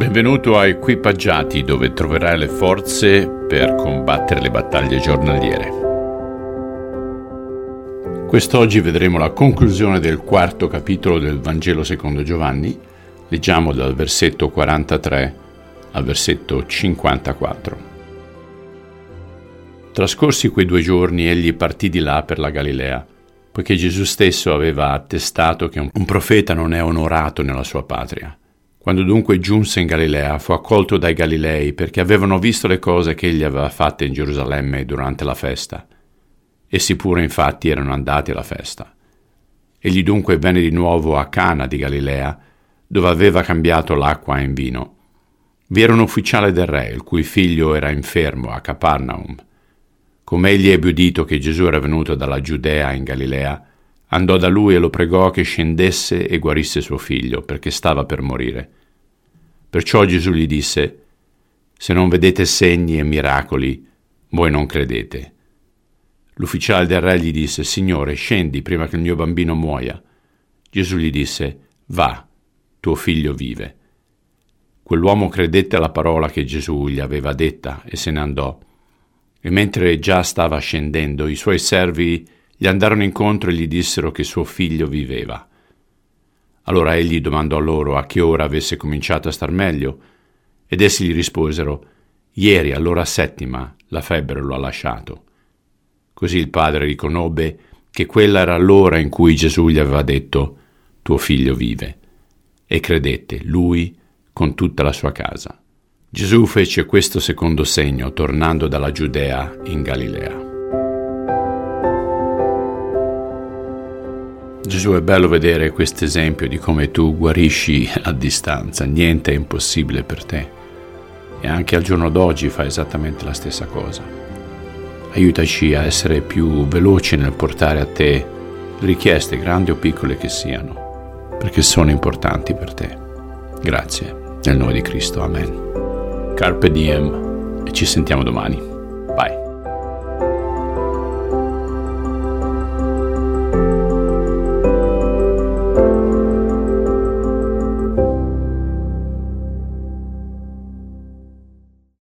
Benvenuto a Equipaggiati dove troverai le forze per combattere le battaglie giornaliere. Quest'oggi vedremo la conclusione del quarto capitolo del Vangelo secondo Giovanni. Leggiamo dal versetto 43 al versetto 54. Trascorsi quei due giorni egli partì di là per la Galilea, poiché Gesù stesso aveva attestato che un profeta non è onorato nella sua patria. Quando dunque giunse in Galilea fu accolto dai Galilei perché avevano visto le cose che egli aveva fatte in Gerusalemme durante la festa. Essi pure infatti erano andati alla festa. Egli dunque venne di nuovo a Cana di Galilea, dove aveva cambiato l'acqua in vino. Vi era un ufficiale del re, il cui figlio era infermo a Capernaum. Come egli ebbe udito che Gesù era venuto dalla Giudea in Galilea, andò da lui e lo pregò che scendesse e guarisse suo figlio, perché stava per morire. Perciò Gesù gli disse, Se non vedete segni e miracoli, voi non credete. L'ufficiale del re gli disse, Signore, scendi prima che il mio bambino muoia. Gesù gli disse, Va, tuo figlio vive. Quell'uomo credette alla parola che Gesù gli aveva detta e se ne andò. E mentre già stava scendendo, i suoi servi gli andarono incontro e gli dissero che suo figlio viveva. Allora egli domandò loro a che ora avesse cominciato a star meglio, ed essi gli risposero, Ieri all'ora settima la febbre lo ha lasciato. Così il padre riconobbe che quella era l'ora in cui Gesù gli aveva detto, Tuo figlio vive, e credette lui con tutta la sua casa. Gesù fece questo secondo segno tornando dalla Giudea in Galilea. Gesù è bello vedere questo esempio di come tu guarisci a distanza, niente è impossibile per te. E anche al giorno d'oggi fa esattamente la stessa cosa. Aiutaci a essere più veloci nel portare a te richieste, grandi o piccole che siano, perché sono importanti per te. Grazie, nel nome di Cristo, Amen. Carpe diem e ci sentiamo domani.